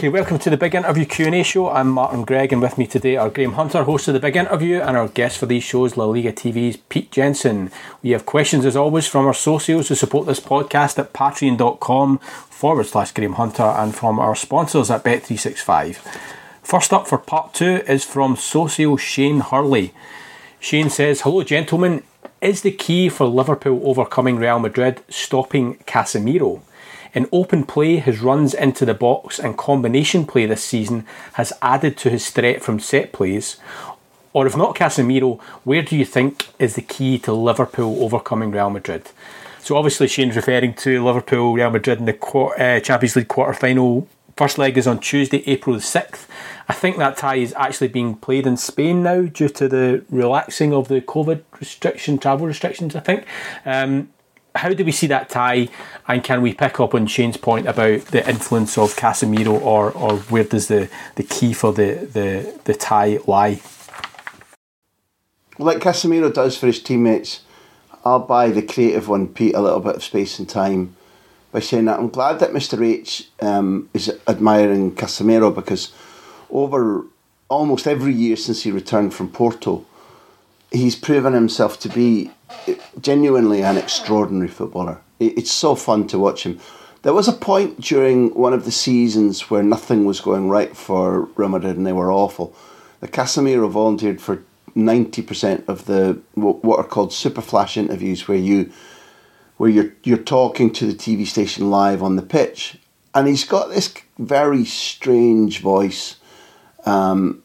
Okay, welcome to the Big Interview Q&A show. I'm Martin Gregg and with me today are Graham Hunter, host of the Big Interview, and our guest for these shows, La Liga TV's Pete Jenson. We have questions as always from our socios who support this podcast at patreon.com forward slash Graham Hunter and from our sponsors at Bet365. First up for part two is from socio Shane Hurley. Shane says, Hello gentlemen, is the key for Liverpool overcoming Real Madrid stopping Casemiro? In open play, his runs into the box and combination play this season has added to his threat from set plays. Or if not Casemiro, where do you think is the key to Liverpool overcoming Real Madrid? So obviously Shane's referring to Liverpool, Real Madrid in the quar- uh, Champions League quarter final. First leg is on Tuesday, April the 6th. I think that tie is actually being played in Spain now due to the relaxing of the COVID restriction, travel restrictions, I think. Um, how do we see that tie, and can we pick up on Shane's point about the influence of Casemiro, or, or where does the, the key for the, the, the tie lie? Like Casemiro does for his teammates, I'll buy the creative one, Pete, a little bit of space and time by saying that I'm glad that Mr. H um, is admiring Casemiro because over almost every year since he returned from Porto, he's proven himself to be genuinely an extraordinary footballer. It's so fun to watch him. There was a point during one of the seasons where nothing was going right for Real Madrid and they were awful. The Casemiro volunteered for 90% of the what are called super flash interviews where you where you're you're talking to the TV station live on the pitch and he's got this very strange voice um,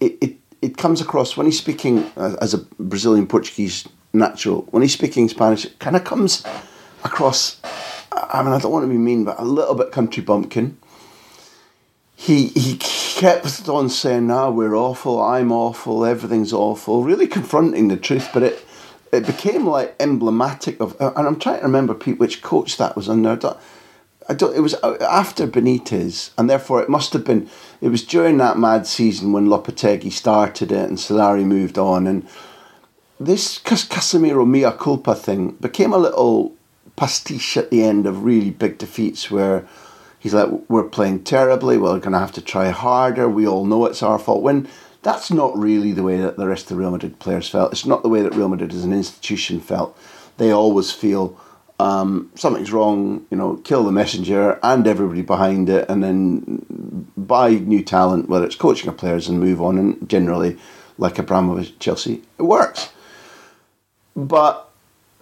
it, it it comes across when he's speaking as a Brazilian Portuguese natural when he's speaking Spanish it kind of comes across I mean I don't want to be mean but a little bit country bumpkin he he kept on saying, "No, we're awful. I'm awful. Everything's awful." Really confronting the truth, but it it became like emblematic of. And I'm trying to remember Pete which coach that was under. I don't, I don't. It was uh, after Benitez, and therefore it must have been. It was during that mad season when Lopetegui started it and Solari moved on, and this Casemiro mea culpa thing became a little pastiche at the end of really big defeats where He's like, we're playing terribly. We're going to have to try harder. We all know it's our fault. When that's not really the way that the rest of the Real Madrid players felt. It's not the way that Real Madrid as an institution felt. They always feel um, something's wrong. You know, kill the messenger and everybody behind it, and then buy new talent, whether it's coaching or players, and move on. And generally, like Abramovich, Chelsea, it works. But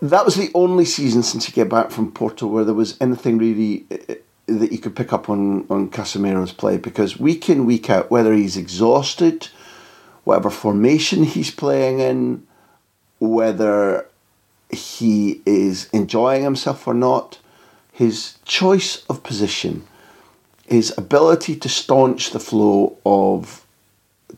that was the only season since he came back from Porto where there was anything really eh, eh, that you could pick up on, on Casemiro's play because week in, week out, whether he's exhausted, whatever formation he's playing in, whether he is enjoying himself or not, his choice of position, his ability to staunch the flow of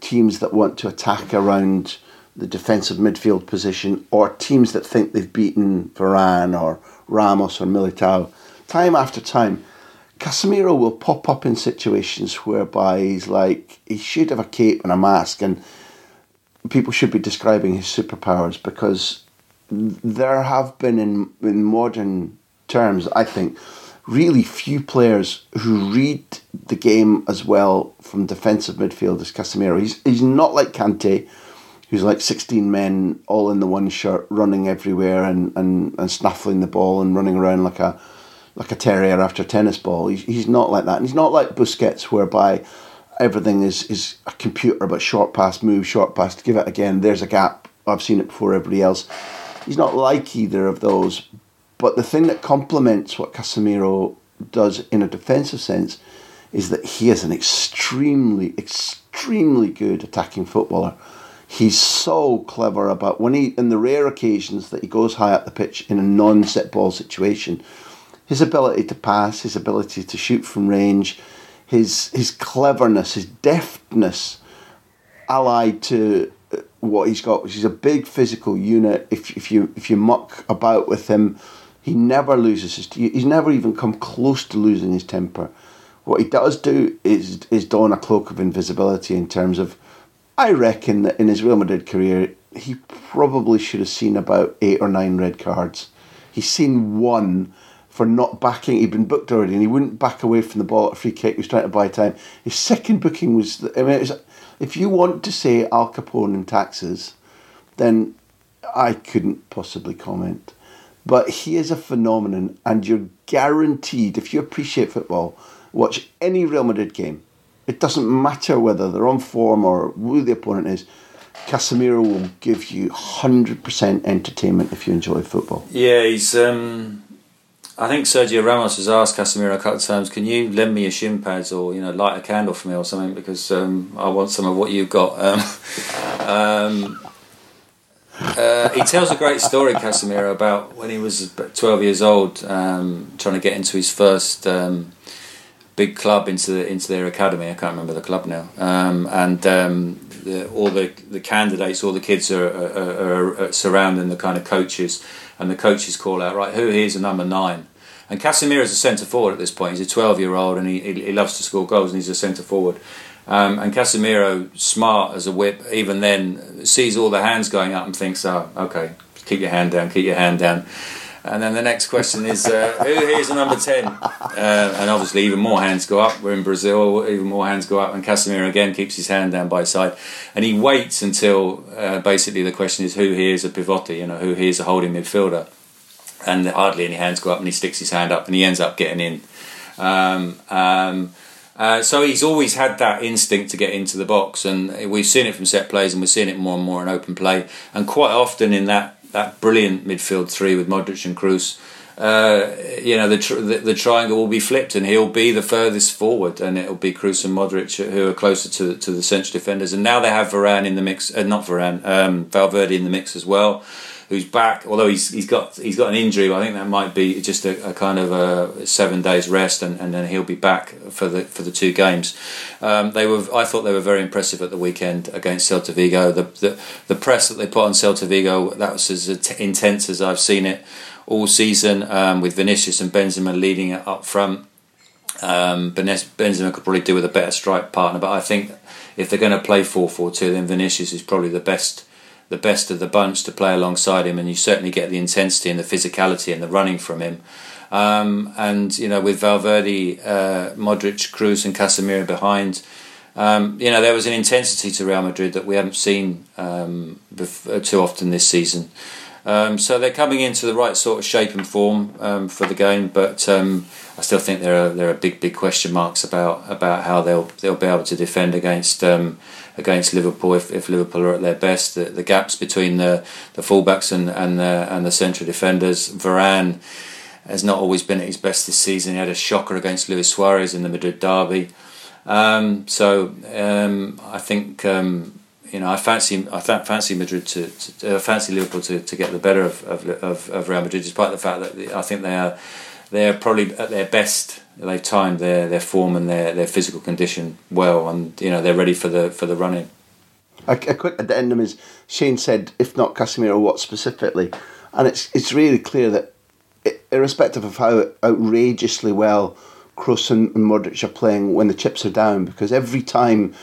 teams that want to attack around the defensive midfield position or teams that think they've beaten Varane or Ramos or Militao, time after time Casemiro will pop up in situations whereby he's like he should have a cape and a mask, and people should be describing his superpowers because there have been in in modern terms, I think, really few players who read the game as well from defensive midfield as Casemiro. He's, he's not like Kante, who's like 16 men all in the one shirt, running everywhere and, and, and snuffling the ball and running around like a like a terrier after a tennis ball. He's, he's not like that. And he's not like Busquets, whereby everything is, is a computer, but short pass, move, short pass, give it again. There's a gap. I've seen it before everybody else. He's not like either of those. But the thing that complements what Casemiro does in a defensive sense is that he is an extremely, extremely good attacking footballer. He's so clever about when he, in the rare occasions that he goes high up the pitch in a non set ball situation, his ability to pass, his ability to shoot from range, his his cleverness, his deftness, allied to uh, what he's got, which is a big physical unit. If if you if you muck about with him, he never loses his. He's never even come close to losing his temper. What he does do is is don a cloak of invisibility in terms of. I reckon that in his Real Madrid career, he probably should have seen about eight or nine red cards. He's seen one for not backing. He'd been booked already, and he wouldn't back away from the ball at a free kick. He was trying to buy time. His second booking was. I mean, was, if you want to say Al Capone and taxes, then I couldn't possibly comment. But he is a phenomenon, and you're guaranteed, if you appreciate football, watch any Real Madrid game. It doesn't matter whether they're on form or who the opponent is. Casemiro will give you 100% entertainment if you enjoy football. Yeah, he's. Um, I think Sergio Ramos has asked Casemiro a couple of times, "Can you lend me your shin pads or you know light a candle for me or something because um, I want some of what you've got." Um, um, uh, he tells a great story, Casemiro, about when he was 12 years old, um, trying to get into his first um, big club into the, into their academy. I can't remember the club now, um, and um, the, all the the candidates, all the kids are, are, are, surrounding the kind of coaches, and the coaches call out, right, who here's a number nine. And Casemiro is a centre forward at this point. He's a 12 year old and he, he loves to score goals and he's a centre forward. Um, and Casemiro, smart as a whip, even then sees all the hands going up and thinks, "Oh, okay, keep your hand down, keep your hand down." And then the next question is, uh, who here's the number ten? Uh, and obviously, even more hands go up. We're in Brazil, even more hands go up, and Casemiro again keeps his hand down by his side, and he waits until uh, basically the question is, who here's a pivote? You know, who here's a holding midfielder? And hardly any hands go up, and he sticks his hand up, and he ends up getting in. Um, um, uh, so he's always had that instinct to get into the box, and we've seen it from set plays, and we're seeing it more and more in open play. And quite often in that that brilliant midfield three with Modric and Kroos, uh, you know the, tr- the, the triangle will be flipped, and he'll be the furthest forward, and it'll be Kroos and Modric who are closer to to the central defenders. And now they have Varane in the mix, uh, not Varane, um, Valverde in the mix as well who's back. Although he's he's got he's got an injury, I think that might be just a, a kind of a seven days rest, and, and then he'll be back for the for the two games. Um, they were I thought they were very impressive at the weekend against Celta Vigo. The the, the press that they put on Celta Vigo that was as intense as I've seen it all season, um, with Vinicius and Benzema leading it up front. Um, Benzema could probably do with a better strike partner, but I think if they're going to play 4 4 2, then Vinicius is probably the best the best of the bunch to play alongside him, and you certainly get the intensity and the physicality and the running from him. Um, and you know, with Valverde, uh, Modric, Kroos, and Casemiro behind, um, you know, there was an intensity to Real Madrid that we haven't seen um, before, too often this season. Um, so they're coming into the right sort of shape and form um, for the game, but um, I still think there are there are big big question marks about about how they'll they'll be able to defend against against Liverpool if, if Liverpool are at their best. The, the gaps between the the fullbacks and and the and the central defenders. Varane has not always been at his best this season. He had a shocker against Luis Suarez in the Madrid derby. Um, so um, I think you know, I fancy I fancy Madrid to, to uh, fancy Liverpool to, to get the better of, of, of Real Madrid, despite the fact that I think they are they are probably at their best. They've timed their, their form and their, their physical condition well, and you know they're ready for the for the running. A, a quick addendum is Shane said, if not Casemiro, what specifically? And it's it's really clear that, irrespective of how outrageously well Kroos and Modric are playing when the chips are down, because every time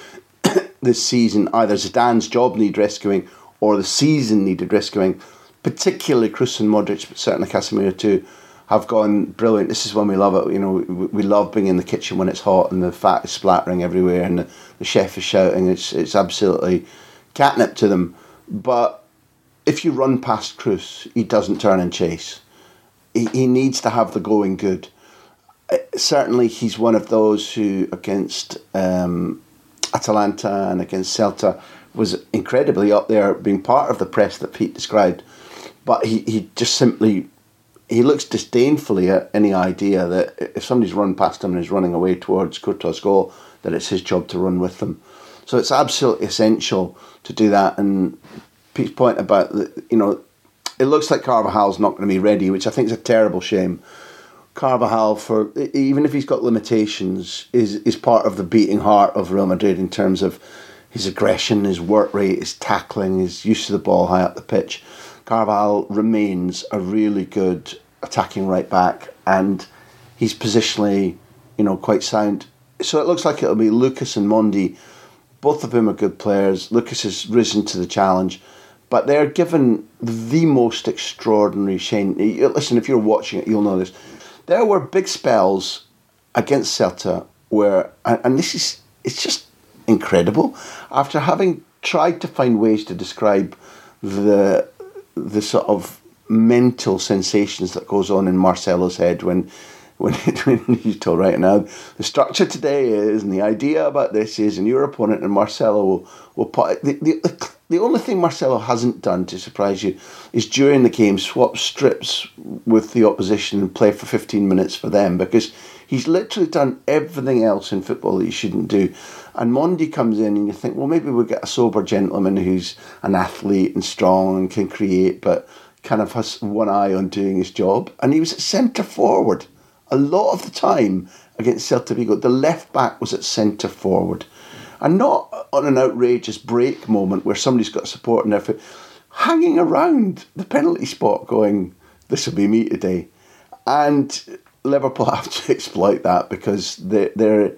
this season either Zidane's job needed rescuing or the season needed rescuing, particularly Kroos and Modric, but certainly Casemiro too, have gone brilliant. This is when we love it. You know, we, we love being in the kitchen when it's hot and the fat is splattering everywhere and the, the chef is shouting. It's it's absolutely catnip to them. But if you run past Kroos, he doesn't turn and chase. He, he needs to have the going good. Uh, certainly, he's one of those who, against um, Atalanta and against Celta, was incredibly up there, being part of the press that Pete described. But he, he just simply he looks disdainfully at any idea that if somebody's run past him and is running away towards Courtois' goal, that it's his job to run with them. So it's absolutely essential to do that. And Pete's point about you know, it looks like Carvajal's not going to be ready, which I think is a terrible shame. Carvajal, for even if he's got limitations, is is part of the beating heart of Real Madrid in terms of his aggression, his work rate, his tackling, his use of the ball high up the pitch. Carvajal remains a really good attacking right back, and he's positionally, you know, quite sound. So it looks like it'll be Lucas and Mendy. Both of them are good players. Lucas has risen to the challenge, but they're given the most extraordinary Shane. Listen, if you're watching it, you'll know this. There were big spells against Celta where, and this is, it's just incredible. After having tried to find ways to describe the the sort of mental sensations that goes on in Marcelo's head when when, when he's told right now the structure today is and the idea about this is and your opponent and Marcelo will, will put the, the, the only thing Marcelo hasn't done to surprise you is during the game swap strips with the opposition and play for 15 minutes for them because he's literally done everything else in football that he shouldn't do. And Mendy comes in and you think well maybe we'll get a sober gentleman who's an athlete and strong and can create but kind of has one eye on doing his job, and he was at centre forward a lot of the time against Celta Vigo. The left back was at centre forward, and not on an outrageous break moment where somebody's got support and effort, hanging around the penalty spot, going, "This will be me today," and Liverpool have to exploit that because there there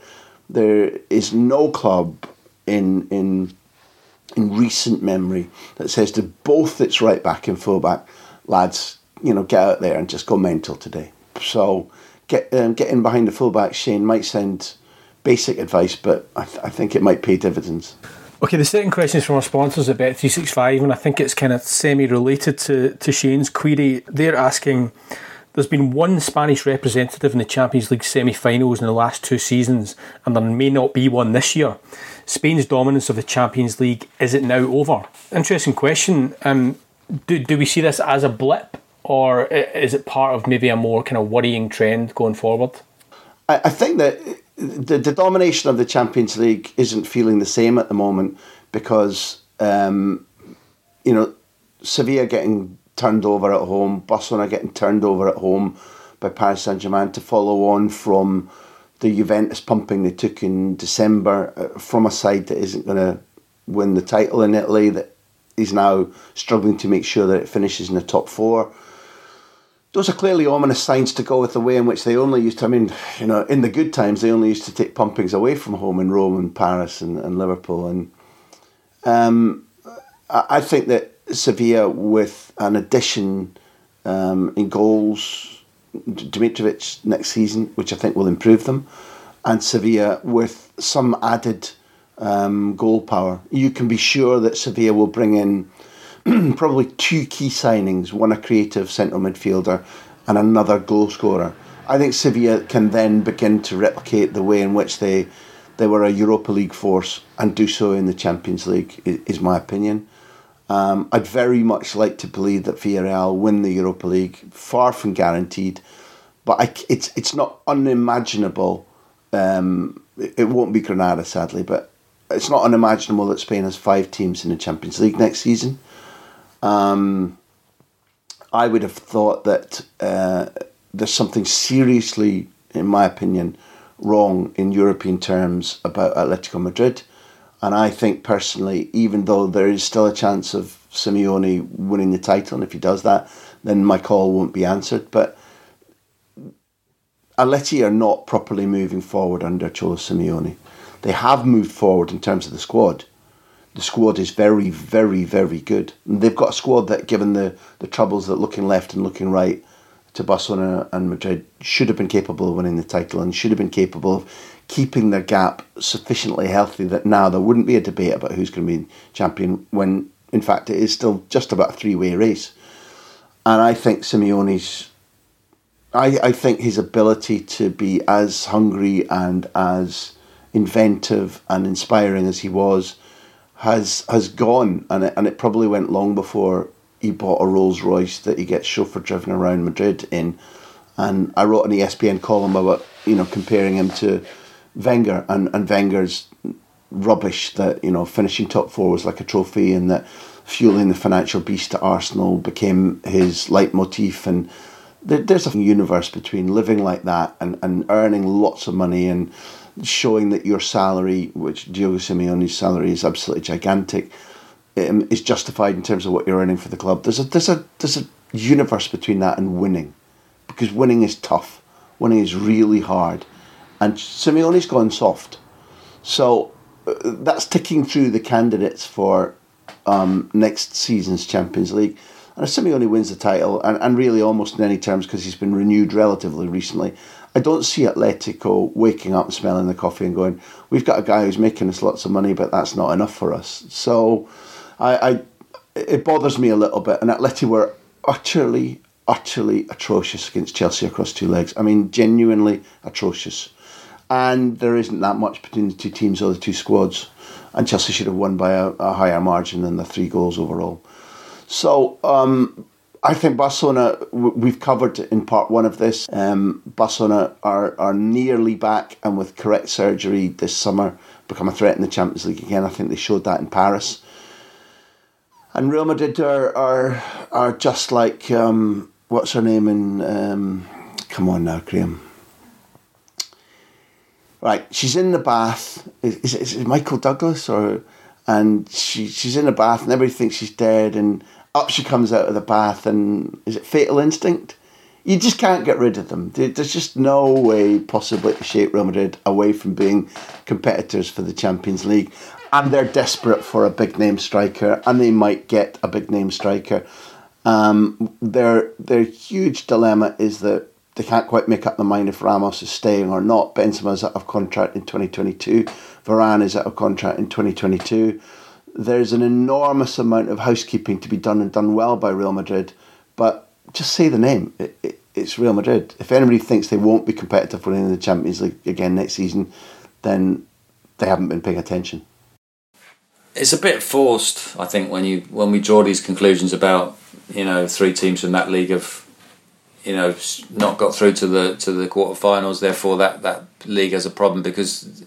there is no club in in in recent memory that says to both its right back and full back, lads, you know, get out there and just go mental today. So get um, getting behind the fullback Shane, might sound basic advice, but I, th- I think it might pay dividends. Okay, the second question is from our sponsors at Bet365, and I think it's kind of semi related to, to Shane's query. They're asking there's been one Spanish representative in the Champions League semi finals in the last two seasons, and there may not be one this year. Spain's dominance of the Champions League, is it now over? Interesting question. Um, do, do we see this as a blip, or is it part of maybe a more kind of worrying trend going forward? I, I think that the, the domination of the Champions League isn't feeling the same at the moment because, um, you know, Sevilla getting turned over at home, Barcelona getting turned over at home by Paris Saint Germain to follow on from the Juventus pumping they took in December uh, from a side that isn't going to win the title in Italy, that is now struggling to make sure that it finishes in the top four. Those are clearly ominous signs to go with the way in which they only used to. I mean, you know, in the good times, they only used to take pumpings away from home in Rome and Paris and, and Liverpool. And um, I think that Sevilla, with an addition um, in goals, Dmitrović next season, which I think will improve them, and Sevilla with some added um, goal power. You can be sure that Sevilla will bring in probably two key signings one a creative central midfielder and another goal scorer. I think Sevilla can then begin to replicate the way in which they they were a Europa League force and do so in the Champions League, is my opinion. Um, I'd very much like to believe that Villarreal win the Europa League, far from guaranteed, but I, it's it's not unimaginable. Um, it won't be Granada, sadly, but it's not unimaginable that Spain has five teams in the Champions League next season. Um, I would have thought that uh, there's something seriously, in my opinion, wrong in European terms about Atletico Madrid. And I think personally, even though there is still a chance of Simeone winning the title, and if he does that, then my call won't be answered. But Atleti are not properly moving forward under Cholo Simeone. They have moved forward in terms of the squad. The squad is very, very, very good. And they've got a squad that, given the, the troubles that looking left and looking right, to Barcelona and Madrid should have been capable of winning the title and should have been capable of keeping their gap sufficiently healthy that now there wouldn't be a debate about who's going to be champion when in fact it is still just about a three-way race. And I think Simeone's I, I think his ability to be as hungry and as inventive and inspiring as he was has has gone. And it, and it probably went long before he bought a Rolls Royce that he gets chauffeur driven around Madrid in. And I wrote an ESPN column about you know comparing him to Wenger. And, and Wenger's rubbish that you know finishing top four was like a trophy and that fueling the financial beast at Arsenal became his leitmotif. And there, there's a universe between living like that and, and earning lots of money and showing that your salary, which Diego Simeone's salary is absolutely gigantic, um, is justified in terms of what you're earning for the club. There's a there's a there's a universe between that and winning, because winning is tough, winning is really hard, and Simeone's gone soft, so uh, that's ticking through the candidates for um, next season's Champions League. And if Simeone wins the title, and, and really almost in any terms because he's been renewed relatively recently, I don't see Atletico waking up, smelling the coffee, and going, "We've got a guy who's making us lots of money, but that's not enough for us." So, I, I it bothers me a little bit. And Atleti were utterly, utterly atrocious against Chelsea across two legs. I mean, genuinely atrocious. And there isn't that much between the two teams or the two squads. And Chelsea should have won by a, a higher margin than the three goals overall. So um, I think Barcelona, we've covered in part one of this. Um, Barcelona are, are nearly back and with correct surgery this summer become a threat in the Champions League again. I think they showed that in Paris. And Real Madrid are are, are just like, um, what's her name in, um, come on now, Graham. Right, she's in the bath. Is, is, it, Michael Douglas or and she she's in the bath and everybody thinks she's dead and up she comes out of the bath and is it fatal instinct you just can't get rid of them there's just no way possibly to shape Real Madrid away from being competitors for the Champions League and they're desperate for a big name striker and they might get a big name striker um, their their huge dilemma is that they can't quite make up their mind if Ramos is staying or not. Benzema's out of contract in 2022. Varane is out of contract in 2022. There's an enormous amount of housekeeping to be done and done well by Real Madrid, but just say the name. It, it, it's Real Madrid. If anybody thinks they won't be competitive winning the Champions League again next season, then they haven't been paying attention. It's a bit forced, I think, when you when we draw these conclusions about you know three teams from that league have you know not got through to the to the quarterfinals. Therefore, that that league has a problem because,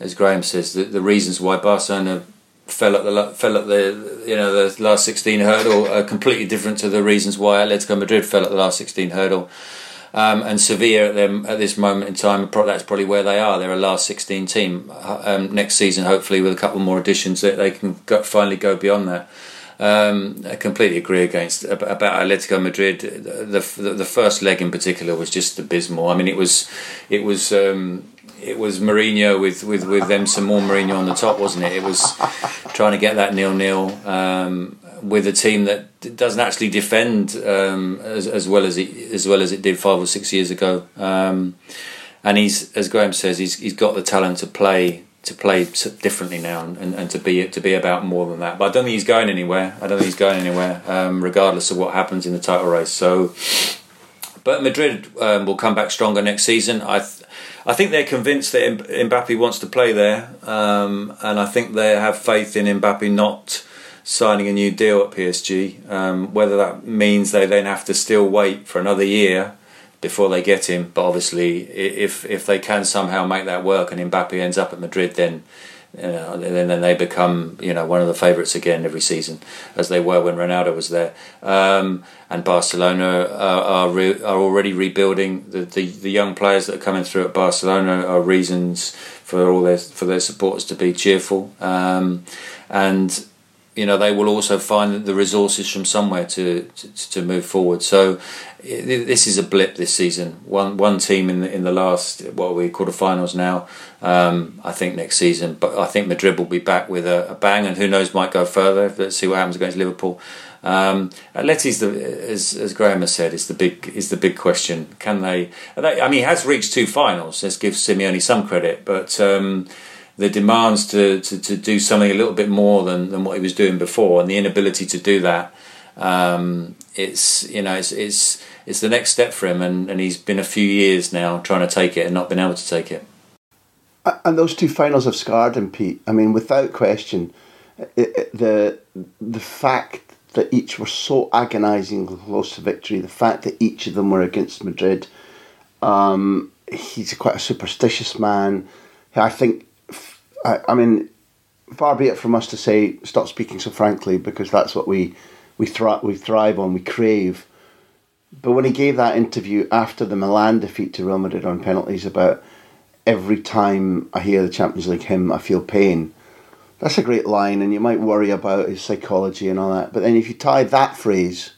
as Graham says, the, the reasons why Barcelona fell at the fell at the you know the last sixteen hurdle are completely different to the reasons why Atletico Madrid fell at the last sixteen hurdle. Um, and Sevilla at them at this moment in time, that's probably where they are. They're a last sixteen team. Um, next season, hopefully, with a couple more additions, that they can go, finally go beyond that. Um, I completely agree against about Atletico Madrid. The, the, the first leg in particular was just abysmal. I mean, it was it was um, it was Mourinho with, with, with them some more Mourinho on the top, wasn't it? It was trying to get that nil nil um, with a team that doesn't actually defend um, as, as well as it as well as it did five or six years ago. Um, and he's, as Graham says, he's he's got the talent to play to play differently now and, and to be to be about more than that. But I don't think he's going anywhere. I don't think he's going anywhere, um, regardless of what happens in the title race. So, but Madrid um, will come back stronger next season. I. Th- I think they're convinced that Mbappe wants to play there, um, and I think they have faith in Mbappe not signing a new deal at PSG. Um, whether that means they then have to still wait for another year before they get him. But obviously, if if they can somehow make that work and Mbappe ends up at Madrid, then you know, then, then they become you know one of the favourites again every season, as they were when Ronaldo was there. Um, and Barcelona are are, re- are already rebuilding. The, the, the young players that are coming through at Barcelona are reasons for all their for their supporters to be cheerful. Um, and you know they will also find the resources from somewhere to, to, to move forward. So this is a blip this season. One one team in the in the last what are we quarterfinals now. Um, I think next season, but I think Madrid will be back with a, a, bang, and who knows might go further. Let's see what happens against Liverpool. Um, Letty's the as, as Graham has said is the big is the big question. Can they, they? I mean, he has reached two finals. Let's give Simeone some credit, but um, the demands to, to, to do something a little bit more than, than what he was doing before, and the inability to do that. Um, it's you know it's, it's it's the next step for him, and, and he's been a few years now trying to take it and not been able to take it. And those two finals have scarred him, Pete. I mean, without question, it, it, the the fact that each were so agonisingly close to victory, the fact that each of them were against Madrid, um, he's quite a superstitious man. I think, I, I mean, far be it from us to say stop speaking so frankly because that's what we we thrive we thrive on, we crave. But when he gave that interview after the Milan defeat to Real Madrid on penalties about every time I hear the Champions League hymn, I feel pain. That's a great line, and you might worry about his psychology and all that. But then if you tie that phrase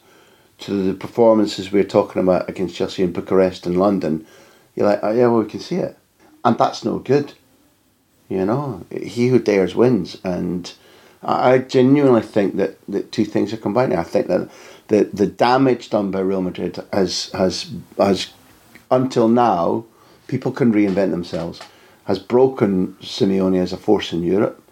to the performances we're talking about against Chelsea in Bucharest and London, you're like, oh, yeah, well, we can see it. And that's no good. You know, he who dares wins. And I genuinely think that, that two things are combining. I think that the, the damage done by Real Madrid has, has, has, until now, people can reinvent themselves, has broken Simeone as a force in Europe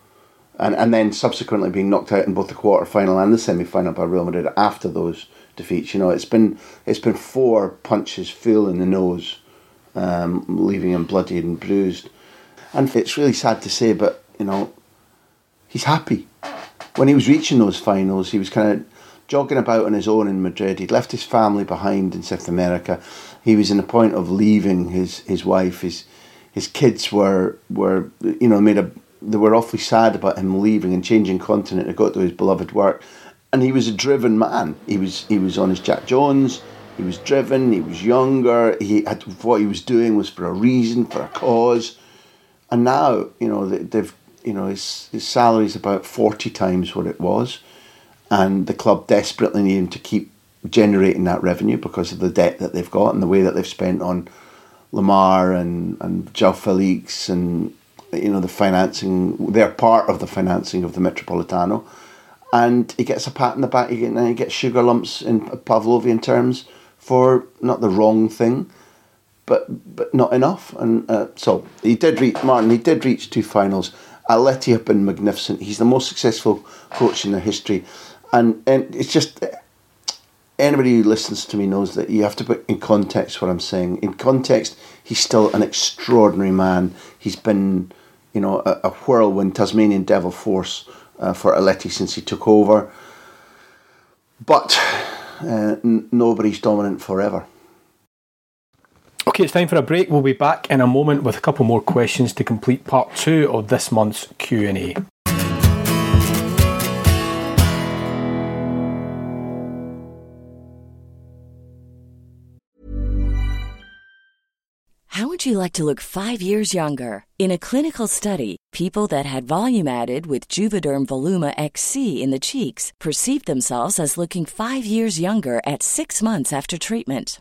and, and then subsequently being knocked out in both the quarter final and the semi final by Real Madrid after those defeats. You know, it's been it's been four punches full in the nose, um, leaving him bloodied and bruised. And it's really sad to say, but you know, he's happy. When he was reaching those finals, he was kind of jogging about on his own in Madrid. He'd left his family behind in South America. He was in the point of leaving his, his wife. His his kids were were you know made a they were awfully sad about him leaving and changing continent to go to his beloved work. And he was a driven man. He was he was on his Jack Jones. He was driven. He was younger. He had what he was doing was for a reason, for a cause. And now, you know, they've you know his his salary is about forty times what it was, and the club desperately need him to keep generating that revenue because of the debt that they've got and the way that they've spent on Lemar and and João Felix and you know the financing. They're part of the financing of the Metropolitano, and he gets a pat in the back. and he gets sugar lumps in Pavlovian terms for not the wrong thing, but but not enough. And uh, so he did reach Martin. He did reach two finals. Atleti have been magnificent. He's the most successful coach in the history, and and it's just anybody who listens to me knows that you have to put in context what I'm saying. In context, he's still an extraordinary man. He's been you know, a, a whirlwind Tasmanian devil force uh, for Atleti since he took over. But uh, n- nobody's dominant forever. Okay, it's time for a break. We'll be back in a moment with a couple more questions to complete part two of this month's Q and A. How would you like to look five years younger? In a clinical study, people that had volume added with Juvederm Voluma XC in the cheeks perceived themselves as looking five years younger at six months after treatment.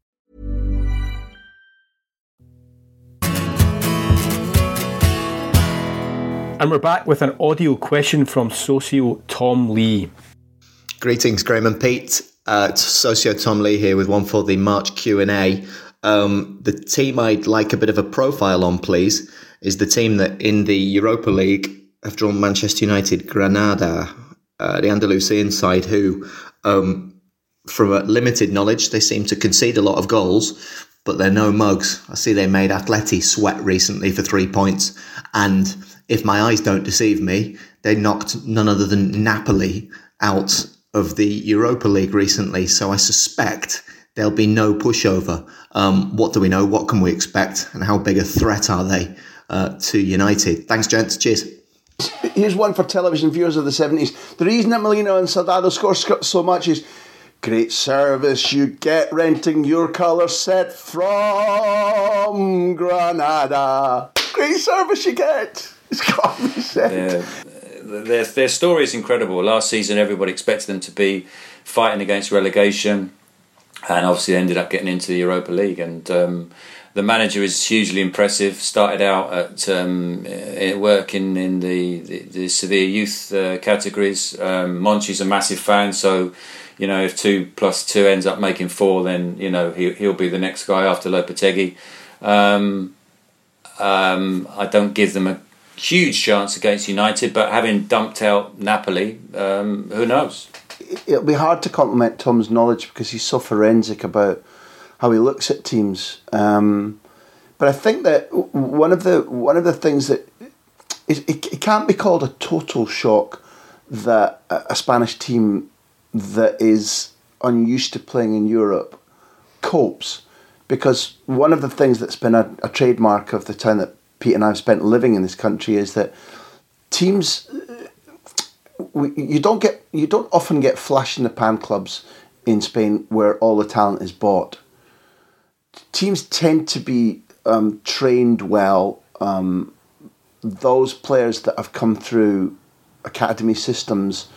And we're back with an audio question from Socio Tom Lee. Greetings, Graham and Pete. Uh, Socio Tom Lee here with one for the March Q&A. Um, the team I'd like a bit of a profile on, please, is the team that in the Europa League have drawn Manchester United, Granada, uh, the Andalusian side, who, um, from a limited knowledge, they seem to concede a lot of goals, but they're no mugs. I see they made Atleti sweat recently for three points, and if my eyes don't deceive me, they knocked none other than Napoli out of the Europa League recently. So I suspect there'll be no pushover. Um, what do we know? What can we expect? And how big a threat are they uh, to United? Thanks, gents. Cheers. Here's one for television viewers of the 70s. The reason that Molina and Soldado score so much is great service you get renting your colour set from Granada. Great service you get. It's got to be said. Their, their story is incredible. Last season, everybody expected them to be fighting against relegation, and obviously they ended up getting into the Europa League. And um, the manager is hugely impressive. Started out at um, working in the, the, the Sevilla youth uh, categories. Um, Monchi's a massive fan, so you know if two plus two ends up making four, then you know he, he'll be the next guy after Lopetegui. Um, um, I don't give them a huge chance against United, but having dumped out Napoli, um, who knows? It'll be hard to compliment Tom's knowledge because he's so forensic about how he looks at teams. Um, but I think that one of the one of the things that it, it, it can't be called a total shock that a Spanish team that is unused to playing in Europe copes because one of the things that's been a, a trademark of the time that Pete and I have spent living in this country is that teams you don't get you don't often get flash in the pan clubs in Spain where all the talent is bought. Teams tend to be um, trained well. Um, those players that have come through academy systems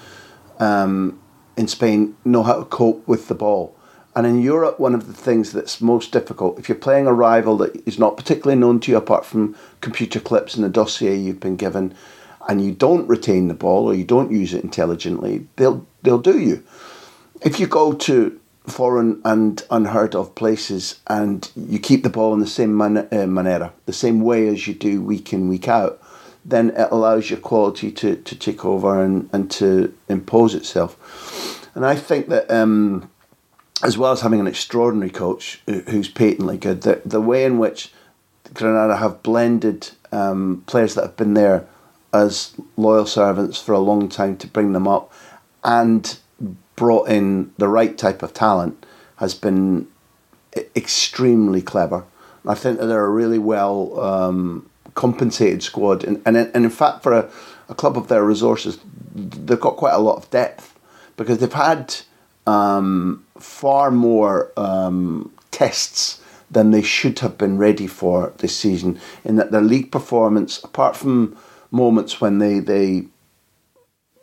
um, in Spain know how to cope with the ball. And in Europe, one of the things that's most difficult, if you're playing a rival that is not particularly known to you apart from computer clips and the dossier you've been given, and you don't retain the ball or you don't use it intelligently, they'll they'll do you. If you go to foreign and unheard of places and you keep the ball in the same man, uh, manera, the same way as you do week in week out, then it allows your quality to, to take over and, and to impose itself. And I think that um, as well as having an extraordinary coach who's patently good, the, the way in which Granada have blended um, players that have been there as loyal servants for a long time to bring them up and brought in the right type of talent has been extremely clever. I think that they're a really well um, compensated squad, and, and and in fact, for a, a club of their resources, they've got quite a lot of depth because they've had um, far more um, tests than they should have been ready for this season. In that their league performance, apart from moments when they they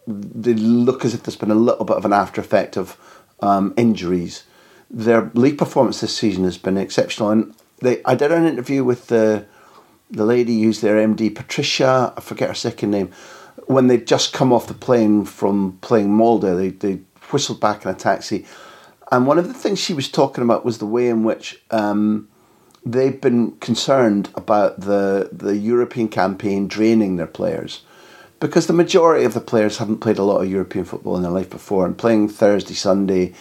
they look as if there's been a little bit of an after effect of um, injuries, their league performance this season has been exceptional. And they, I did an interview with the the lady who's their MD, Patricia. I forget her second name. When they'd just come off the plane from playing Molde, they they whistled back in a taxi. And one of the things she was talking about was the way in which um, they've been concerned about the the European campaign draining their players, because the majority of the players haven't played a lot of European football in their life before, and playing Thursday, Sunday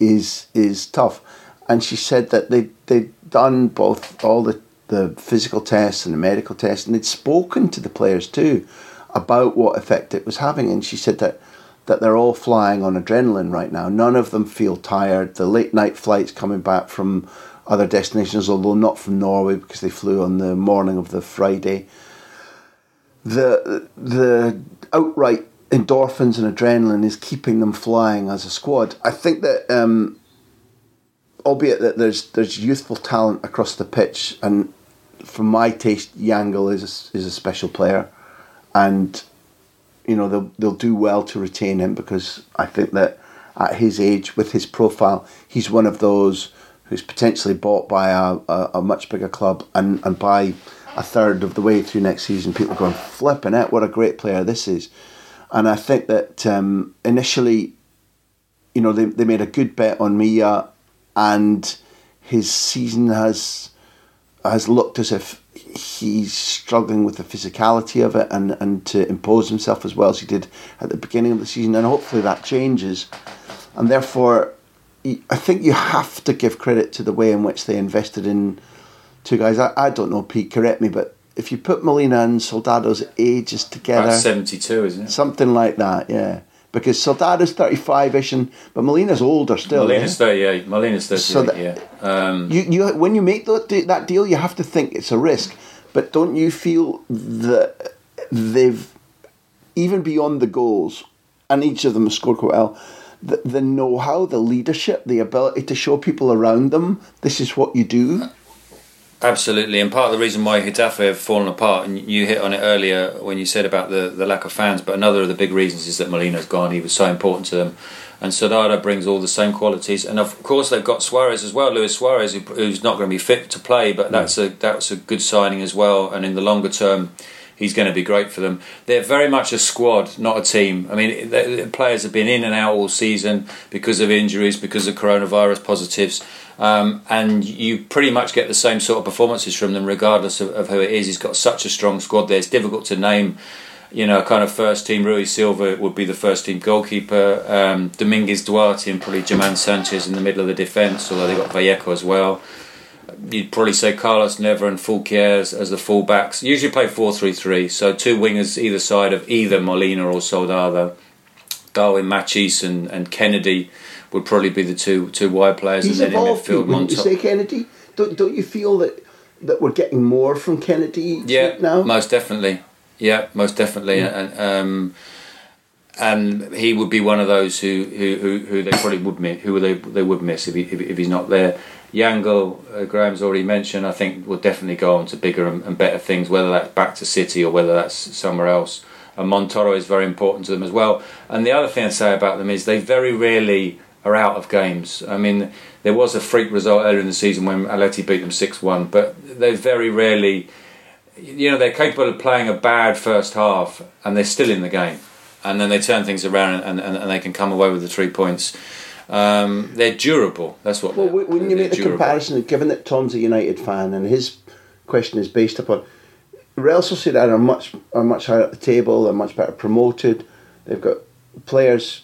is is tough. And she said that they they'd done both all the, the physical tests and the medical tests, and they'd spoken to the players too about what effect it was having. And she said that that they're all flying on adrenaline right now. None of them feel tired. The late night flights coming back from other destinations, although not from Norway because they flew on the morning of the Friday. The the outright endorphins and adrenaline is keeping them flying as a squad. I think that, um, albeit that there's there's youthful talent across the pitch, and for my taste, Yangel is a, is a special player, and you know they'll they'll do well to retain him because I think that at his age, with his profile, he's one of those who's potentially bought by a, a, a much bigger club and, and by a third of the way through next season, people going flipping it. What a great player this is! And I think that um, initially, you know, they, they made a good bet on Mia, and his season has has looked as if he's struggling with the physicality of it and, and to impose himself as well as he did at the beginning of the season. And hopefully that changes. And therefore, I think you have to give credit to the way in which they invested in two guys. I, I don't know, Pete, correct me, but if you put Molina and Soldado's ages together, About 72, isn't it? something like that, yeah. Because Soldado's thirty-five-ish, and but Molina's older still. Molina's yeah? 38. Molina's 38, So that- yeah. Um, You, you, when you make that, that deal, you have to think it's a risk. But don't you feel that they've, even beyond the goals, and each of them has scored quite well, the, the know how, the leadership, the ability to show people around them this is what you do? Absolutely, and part of the reason why Getafe have fallen apart, and you hit on it earlier when you said about the, the lack of fans, but another of the big reasons is that Molina's gone. He was so important to them, and Soldado brings all the same qualities, and of course they've got Suarez as well, Luis Suarez, who, who's not going to be fit to play, but that's a that's a good signing as well, and in the longer term. He's going to be great for them. They're very much a squad, not a team. I mean, the players have been in and out all season because of injuries, because of coronavirus positives. Um, and you pretty much get the same sort of performances from them, regardless of, of who it is. He's got such a strong squad there. It's difficult to name, you know, kind of first team. Rui Silva would be the first team goalkeeper. Um, Domingos Duarte and probably Germán Sanchez in the middle of the defence, although they've got Vallejo as well. You'd probably say Carlos Neva and Foulquier as, as the fullbacks. Usually play 4 3 3, so two wingers either side of either Molina or Soldado. Darwin Machis and, and Kenedy would probably be the two two wide players, He's and then in evolved, midfield, wouldn't you say, Kenedy? Don't, don't you feel that, that we're getting more from Kenedy Yeah, now? most definitely. Yeah, most definitely. And um, and he would be one of those who who, who, who they probably would miss, who they they would miss if he, if, if he's not there. Yangel, uh, Graham's already mentioned. I think will definitely go on to bigger and, and better things, whether that's back to City or whether that's somewhere else. And Montoro is very important to them as well. And the other thing I'd say about them is they very rarely are out of games. I mean, there was a freak result earlier in the season when Atleti beat them six one, but they very rarely you know they're capable of playing a bad first half and they're still in the game and then they turn things around and, and, and they can come away with the three points um, they're durable that's what Well, when you make the durable. comparison, given that Tom's a United fan and his question is based upon Real Sociedad are much are much higher at the table, they're much better promoted. They've got players,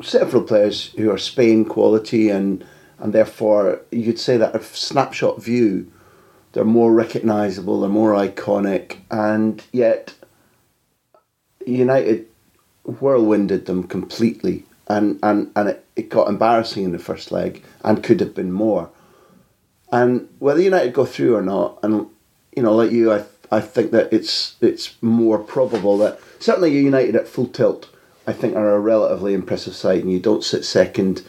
several players who are Spain quality, and and therefore you'd say that a snapshot view, they're more recognisable, they're more iconic, and yet United whirlwinded them completely, and and and it, it got embarrassing in the first leg, and could have been more. And whether United go through or not, and you know, like you, I I think that it's it's more probable that certainly United at full tilt, I think are a relatively impressive side, and you don't sit second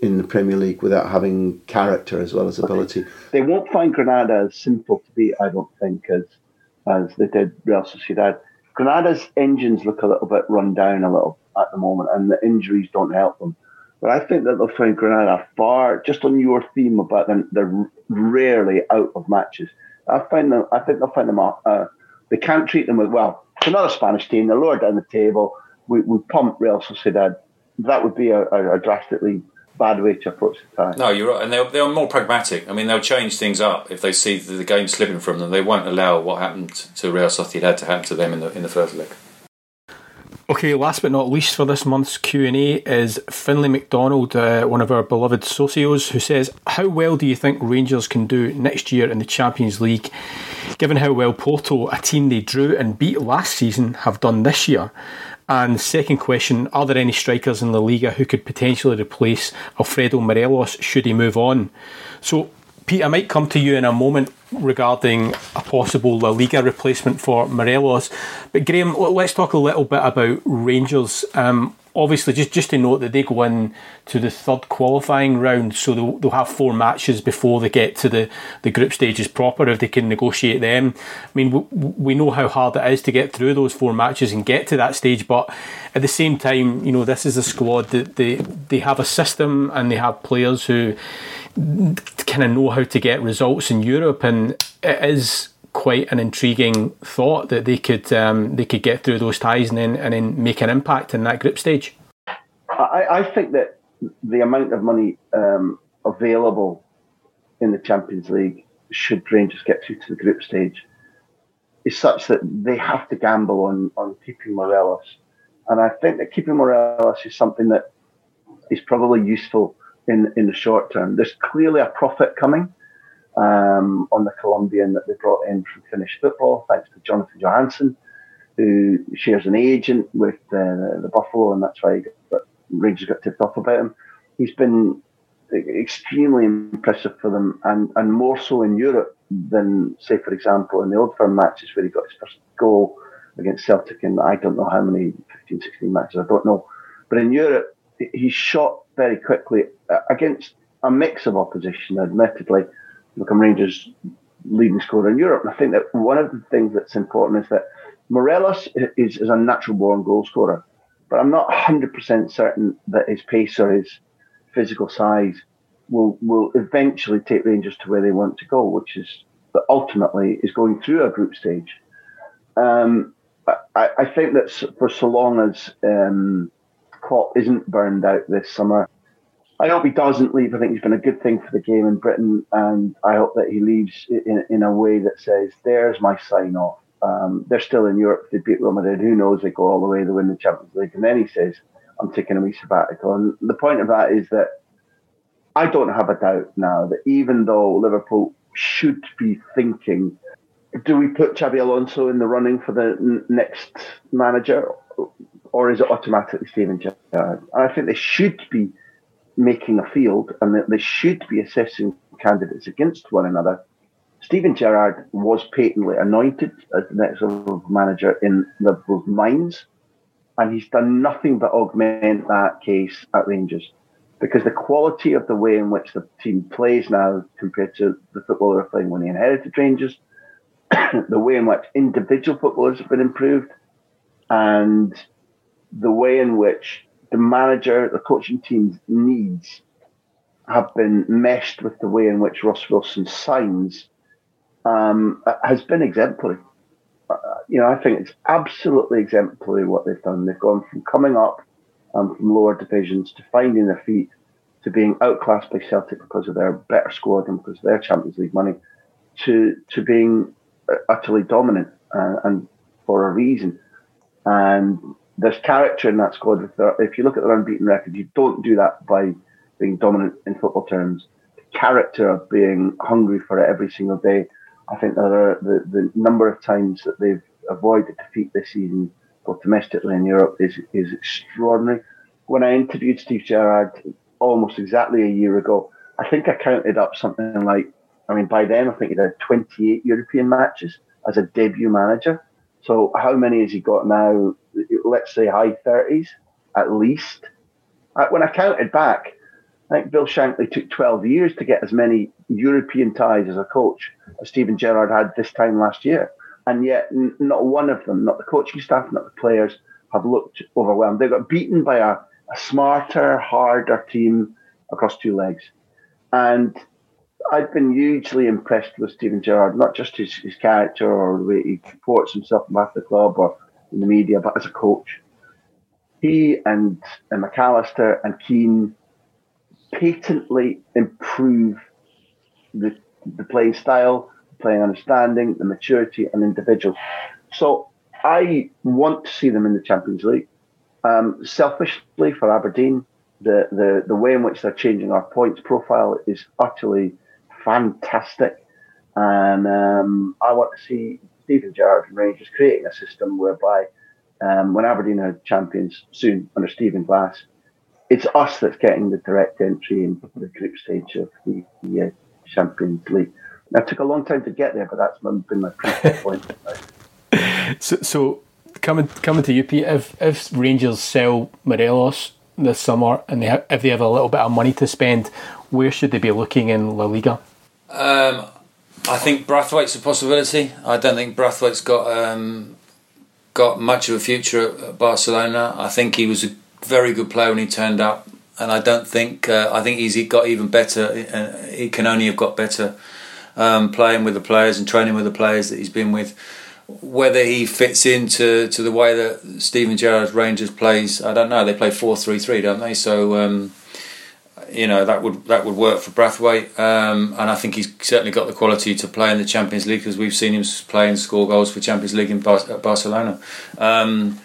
in the Premier League without having character as well as ability. They won't find Granada as simple to beat, I don't think, as as they did Real Sociedad. Granada's engines look a little bit run down a little at the moment, and the injuries don't help them. But I think that they'll find Granada far, just on your theme about them, they're rarely out of matches. I find them. I think they'll find them. Uh, they can't treat them with well. It's another Spanish team. They're lower down the table. We we pump Real Sociedad. That would be a, a, a drastically bad way to approach the tie. no you're right and they're, they're more pragmatic I mean they'll change things up if they see the, the game slipping from them they won't allow what happened to Real Sociedad to happen to them in the, in the first leg Okay, last but not least for this month's Q&A is Finlay McDonald, uh, one of our beloved socios, who says, How well do you think Rangers can do next year in the Champions League, given how well Porto, a team they drew and beat last season, have done this year? And second question, are there any strikers in La Liga who could potentially replace Alfredo Morelos should he move on? So Pete, I might come to you in a moment regarding a possible La Liga replacement for Morelos. But Graham, let's talk a little bit about Rangers. Um, obviously, just, just to note that they go in to the third qualifying round, so they'll, they'll have four matches before they get to the, the group stages proper if they can negotiate them. I mean, we, we know how hard it is to get through those four matches and get to that stage, but at the same time, you know, this is a squad that they, they have a system and they have players who kind of know how to get results in Europe, and it is quite an intriguing thought that they could um, they could get through those ties and then and then make an impact in that group stage. I, I think that the amount of money um, available in the Champions League should Rangers get through to the group stage is such that they have to gamble on on keeping Morelos, and I think that keeping Morelos is something that is probably useful in in the short term. There's clearly a profit coming um, on the Colombian that they brought in from Finnish football, thanks to Jonatan Johansson, who shares an agent with uh, the Buffalo, and that's why got, Rangers got tipped off about him. He's been extremely impressive for them, and, and more so in Europe than, say, for example, in the Old Firm matches where he got his first goal against Celtic in I don't know how many 15, 16 matches, I don't know. But in Europe, he shot very quickly uh, against a mix of opposition, admittedly. Become Rangers' leading scorer in Europe. And I think that one of the things that's important is that Morelos is, is a natural born goal scorer, but I'm not 100% certain that his pace or his physical size will will eventually take Rangers to where they want to go, which is that ultimately is going through a group stage. Um, I, I, think that for so long as um, Klopp isn't burned out this summer. I hope he doesn't leave. I think he's been a good thing for the game in Britain, and I hope that he leaves in, in a way that says, "There's my sign off." Um, they're still in Europe. They beat Real Madrid. Who knows? They go all the way. They win the Champions League, and then he says, "I'm taking a wee sabbatical." And the point of that is that I don't have a doubt now that even though Liverpool should be thinking, do we put Xabi Alonso in the running for the n- next manager? Or is it automatically Steven Gerrard? I think they should be making a field and that they should be assessing candidates against one another. Steven Gerrard was patently anointed as the next level manager in Liverpool's minds, and he's done nothing but augment that case at Rangers because the quality of the way in which the team plays now compared to the football they were playing when he inherited Rangers, the way in which individual footballers have been improved, and the way in which the manager, the coaching team's needs have been meshed with the way in which Ross Wilson signs um, has been exemplary. Uh, you know, I think it's absolutely exemplary what they've done. They've gone from coming up um, from lower divisions to finding their feet to being outclassed by Celtic because of their better squad and because of their Champions League money to to being uh, utterly dominant uh, and for a reason. And there's character in that squad. If you look at their unbeaten record, you don't do that by being dominant in football terms. The character of being hungry for it every single day. I think are uh, the, the number of times that they've avoided defeat this season, both domestically and Europe, is is extraordinary. When I interviewed Steve Gerrard almost exactly a year ago, I think I counted up something like, I mean, by then I think he'd had 28 European matches as a debut manager. So how many has he got now? Let's say high thirties at least. Uh, when I counted back, I think Bill Shankly took 12 years to get as many European ties as a coach as Steven Gerrard had this time last year. And yet, not one of them, not the coaching staff, not the players, have looked overwhelmed. They got beaten by a, a smarter, harder team across two legs. And I've been hugely impressed with Steven Gerrard, not just his, his character or the way he comports himself at the club or in the media, but as a coach. He and, and McAllister and Keane patently improve the, the playing style, playing understanding, the maturity and individual. So I want to see them in the Champions League. Um, selfishly for Aberdeen, the, the, the way in which they're changing our points profile is utterly fantastic. And um, I want to see Steven Gerrard and Rangers creating a system whereby um, when Aberdeen are champions soon under Stephen Glass, it's us that's getting the direct entry into the group stage of the, the uh, Champions League. Now, it took a long time to get there, but that's been my point. so, so coming coming to you, Pete, if if Rangers sell Morelos this summer and they have, if they have a little bit of money to spend, where should they be looking in La Liga? Um, I think Braithwaite's a possibility. I don't think Braithwaite's got um, got much of a future at Barcelona. I think he was a very good player when he turned up, and I don't think uh, I think he's got even better. Uh, he can only have got better um, playing with the players and training with the players that he's been with. Whether he fits into to the way that Steven Gerrard's Rangers plays, I don't know. They play four three three, don't they? So um, you know that would that would work for Braithwaite, um, and I think he's certainly got the quality to play in the Champions League because we've seen him play and score goals for Champions League in Bar- Barcelona. Um,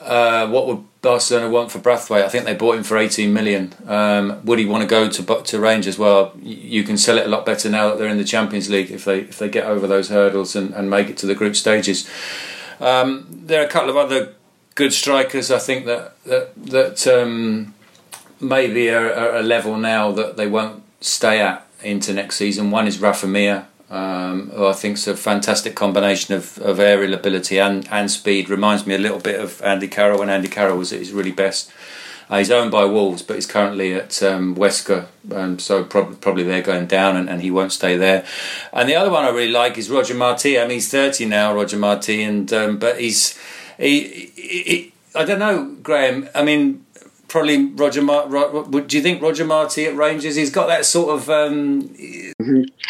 uh, what would Barcelona want for Braithwaite? I think they bought him for 18 million. Um, would he want to go to to Rangers? Well, you can sell it a lot better now that they're in the Champions League if they if they get over those hurdles and, and make it to the group stages. Um, there are a couple of other good strikers. I think that that that um, maybe are, a level now that they won't stay at into next season. One is Rafa Mir, um, who I think is a fantastic combination of, of aerial ability and, and speed. Reminds me a little bit of Andy Carroll when Andy Carroll was at his really best. Uh, he's owned by Wolves, but he's currently at um, Huesca, um, so prob- probably they're going down, and, and, he won't stay there. And the other one I really like is Roger Marti. I mean, he's thirty now, Roger Marti, and um, but he's he, he, he, I don't know, Graham. I mean, probably Roger. Mar- do you think Roger Marti at Rangers? He's got that sort of. Um...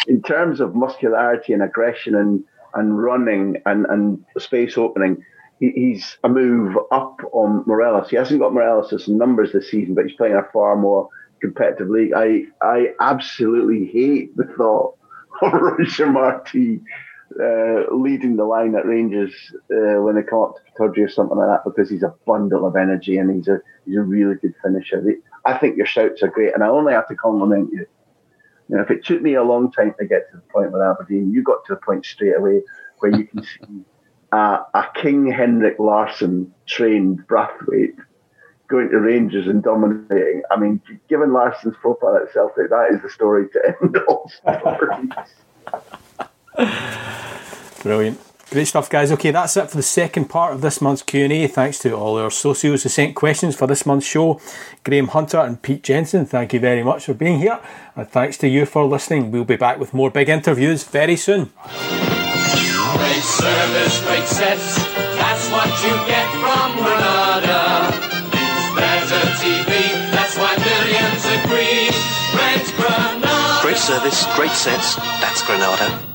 In terms of muscularity and aggression and and running and and space opening, he, he's a move up on Morelos. He hasn't got Morelos' numbers this season, but he's playing a far more competitive league. I I absolutely hate the thought of Roger Marti uh, leading the line at Rangers uh, when they come up to Pittodrie or something like that because he's a bundle of energy and he's a he's a really good finisher. I think your shouts are great, and I only have to compliment you. You know, if it took me a long time to get to the point with Aberdeen, you got to the point straight away where you can see a King Henrik Larsson trained Braithwaite going to Rangers and dominating. I mean, given Larsson's profile at Celtic, that is the story to end all stories. Brilliant. Great stuff, guys. Okay, that's it for the second part of this month's Q&A. Thanks to all our socios who sent questions for this month's show. Graham Hunter and Pete Jenson, thank you very much for being here. And thanks to you for listening. We'll be back with more big interviews very soon. Great service, great sets. That's what you get from Granada. It's better TV. That's why millions agree. Great Granada. Great service, great sets. That's Granada.